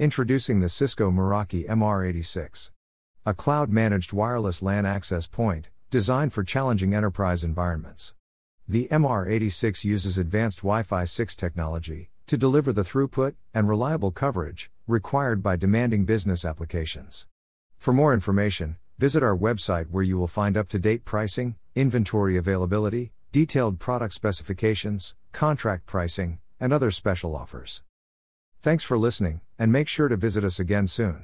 Introducing the Cisco Meraki MR86. A cloud managed wireless LAN access point, designed for challenging enterprise environments. The MR86 uses advanced Wi Fi 6 technology to deliver the throughput and reliable coverage required by demanding business applications. For more information, visit our website where you will find up to date pricing, inventory availability, detailed product specifications, contract pricing, and other special offers. Thanks for listening, and make sure to visit us again soon.